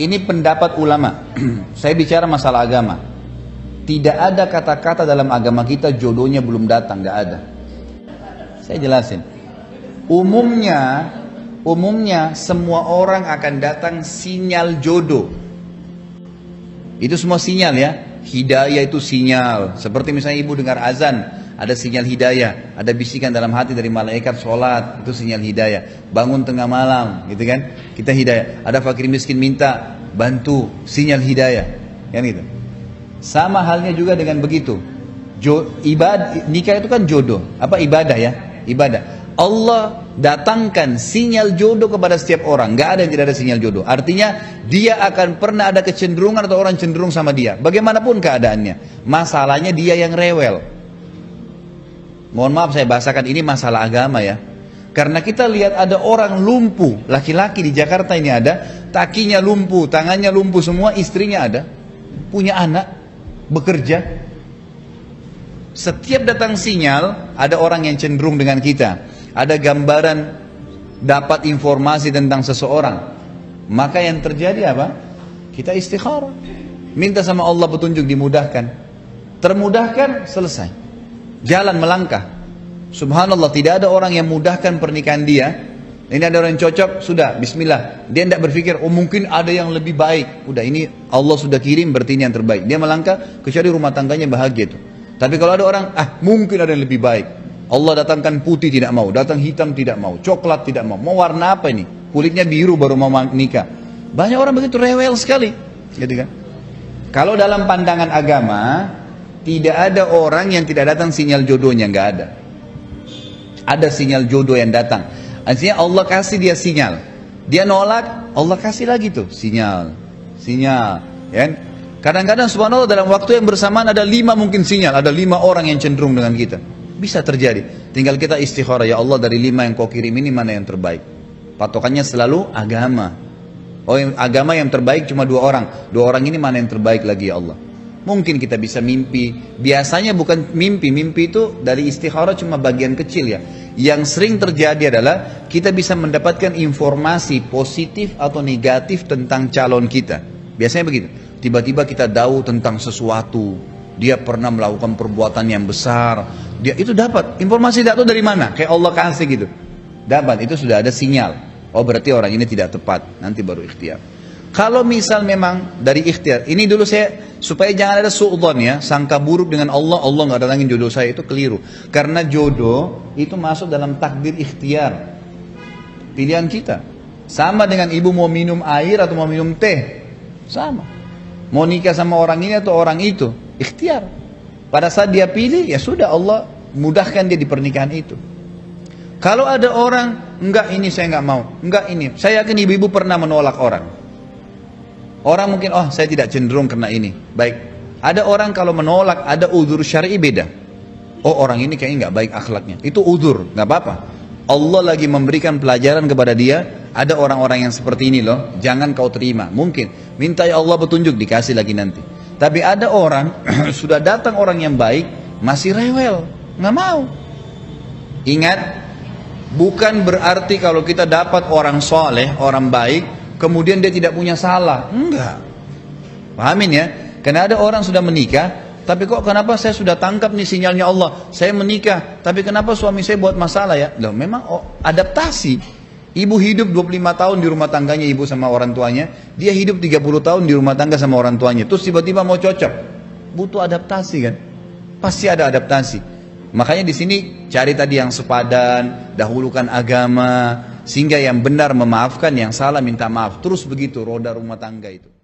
ini pendapat ulama. Saya bicara masalah agama. Tidak ada kata-kata dalam agama kita jodohnya belum datang, nggak ada. Saya jelasin. Umumnya, umumnya semua orang akan datang sinyal jodoh. Itu semua sinyal ya. Hidayah itu sinyal. Seperti misalnya ibu dengar azan, ada sinyal hidayah, ada bisikan dalam hati dari malaikat sholat, itu sinyal hidayah. Bangun tengah malam, gitu kan? Kita hidayah. Ada fakir miskin minta bantu, sinyal hidayah, kan gitu. Sama halnya juga dengan begitu. Jo, ibad, nikah itu kan jodoh, apa ibadah ya? Ibadah. Allah datangkan sinyal jodoh kepada setiap orang. Gak ada yang tidak ada sinyal jodoh. Artinya dia akan pernah ada kecenderungan atau orang cenderung sama dia. Bagaimanapun keadaannya. Masalahnya dia yang rewel. Mohon maaf saya bahasakan ini masalah agama ya. Karena kita lihat ada orang lumpuh. Laki-laki di Jakarta ini ada. Takinya lumpuh, tangannya lumpuh semua. Istrinya ada. Punya anak. Bekerja. Setiap datang sinyal ada orang yang cenderung dengan kita ada gambaran dapat informasi tentang seseorang maka yang terjadi apa kita istikharah minta sama Allah petunjuk dimudahkan termudahkan selesai jalan melangkah subhanallah tidak ada orang yang mudahkan pernikahan dia ini ada orang yang cocok sudah bismillah dia tidak berpikir oh mungkin ada yang lebih baik udah ini Allah sudah kirim berarti ini yang terbaik dia melangkah kecuali rumah tangganya bahagia itu tapi kalau ada orang ah mungkin ada yang lebih baik Allah datangkan putih tidak mau, datang hitam tidak mau, coklat tidak mau. Mau warna apa ini? Kulitnya biru baru mau nikah. Banyak orang begitu rewel sekali, gitu kan? Kalau dalam pandangan agama, tidak ada orang yang tidak datang sinyal jodohnya, nggak ada. Ada sinyal jodoh yang datang. Artinya Allah kasih dia sinyal. Dia nolak, Allah kasih lagi tuh sinyal, sinyal. Ya? Kan? Kadang-kadang subhanallah dalam waktu yang bersamaan ada lima mungkin sinyal, ada lima orang yang cenderung dengan kita. Bisa terjadi. Tinggal kita istikharah, ya Allah dari lima yang kau kirim ini mana yang terbaik. Patokannya selalu agama. Oh agama yang terbaik cuma dua orang. Dua orang ini mana yang terbaik lagi ya Allah. Mungkin kita bisa mimpi. Biasanya bukan mimpi. Mimpi itu dari istikharah cuma bagian kecil ya. Yang sering terjadi adalah kita bisa mendapatkan informasi positif atau negatif tentang calon kita. Biasanya begitu. Tiba-tiba kita tahu tentang sesuatu. Dia pernah melakukan perbuatan yang besar dia itu dapat informasi tidak tahu dari mana, kayak Allah kasih gitu. Dapat itu sudah ada sinyal. Oh berarti orang ini tidak tepat, nanti baru ikhtiar. Kalau misal memang dari ikhtiar, ini dulu saya supaya jangan ada suudon ya, sangka buruk dengan Allah, Allah nggak datangin jodoh saya itu keliru. Karena jodoh itu masuk dalam takdir ikhtiar, pilihan kita. Sama dengan ibu mau minum air atau mau minum teh, sama. Mau nikah sama orang ini atau orang itu, ikhtiar. Pada saat dia pilih, ya sudah Allah mudahkan dia di pernikahan itu. Kalau ada orang, enggak ini saya enggak mau, enggak ini. Saya yakin ibu-ibu pernah menolak orang. Orang mungkin, oh saya tidak cenderung karena ini. Baik, ada orang kalau menolak, ada udur syari beda. Oh orang ini kayaknya enggak baik akhlaknya. Itu udur, enggak apa-apa. Allah lagi memberikan pelajaran kepada dia. Ada orang-orang yang seperti ini loh, jangan kau terima. Mungkin, minta ya Allah petunjuk, dikasih lagi nanti. Tapi ada orang, sudah datang orang yang baik, masih rewel, nggak mau. Ingat, bukan berarti kalau kita dapat orang soleh, orang baik, kemudian dia tidak punya salah. Enggak. Pahamin ya? Karena ada orang sudah menikah, tapi kok kenapa saya sudah tangkap nih sinyalnya Allah? Saya menikah, tapi kenapa suami saya buat masalah ya? Loh, memang oh, adaptasi. Ibu hidup 25 tahun di rumah tangganya ibu sama orang tuanya, dia hidup 30 tahun di rumah tangga sama orang tuanya. Terus tiba-tiba mau cocok. Butuh adaptasi kan? Pasti ada adaptasi. Makanya di sini cari tadi yang sepadan, dahulukan agama, sehingga yang benar memaafkan, yang salah minta maaf. Terus begitu roda rumah tangga itu.